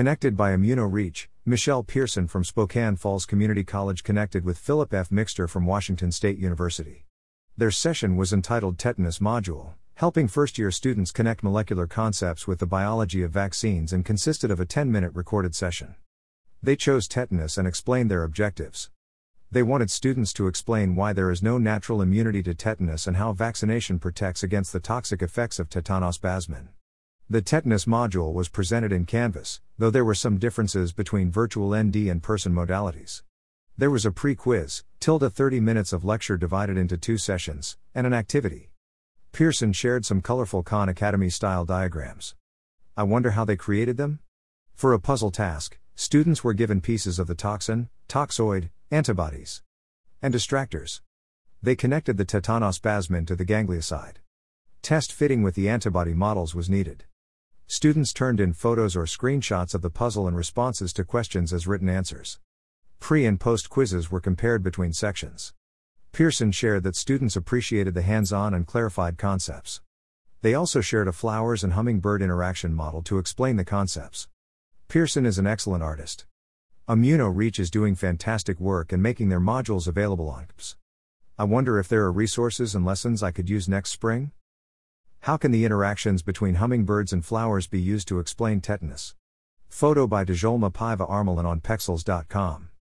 Connected by ImmunoReach, Michelle Pearson from Spokane Falls Community College connected with Philip F. Mixter from Washington State University. Their session was entitled Tetanus Module, helping first year students connect molecular concepts with the biology of vaccines and consisted of a 10 minute recorded session. They chose tetanus and explained their objectives. They wanted students to explain why there is no natural immunity to tetanus and how vaccination protects against the toxic effects of tetanospasmin. The tetanus module was presented in Canvas, though there were some differences between virtual ND and person modalities. There was a pre quiz, tilde 30 minutes of lecture divided into two sessions, and an activity. Pearson shared some colorful Khan Academy style diagrams. I wonder how they created them? For a puzzle task, students were given pieces of the toxin, toxoid, Antibodies. And distractors. They connected the tetanospasmin to the ganglioside. Test fitting with the antibody models was needed. Students turned in photos or screenshots of the puzzle and responses to questions as written answers. Pre and post quizzes were compared between sections. Pearson shared that students appreciated the hands on and clarified concepts. They also shared a flowers and hummingbird interaction model to explain the concepts. Pearson is an excellent artist. ImmunoReach is doing fantastic work and making their modules available on CPS. I wonder if there are resources and lessons I could use next spring? How can the interactions between hummingbirds and flowers be used to explain tetanus? Photo by Djolma Paiva Armelin on Pexels.com.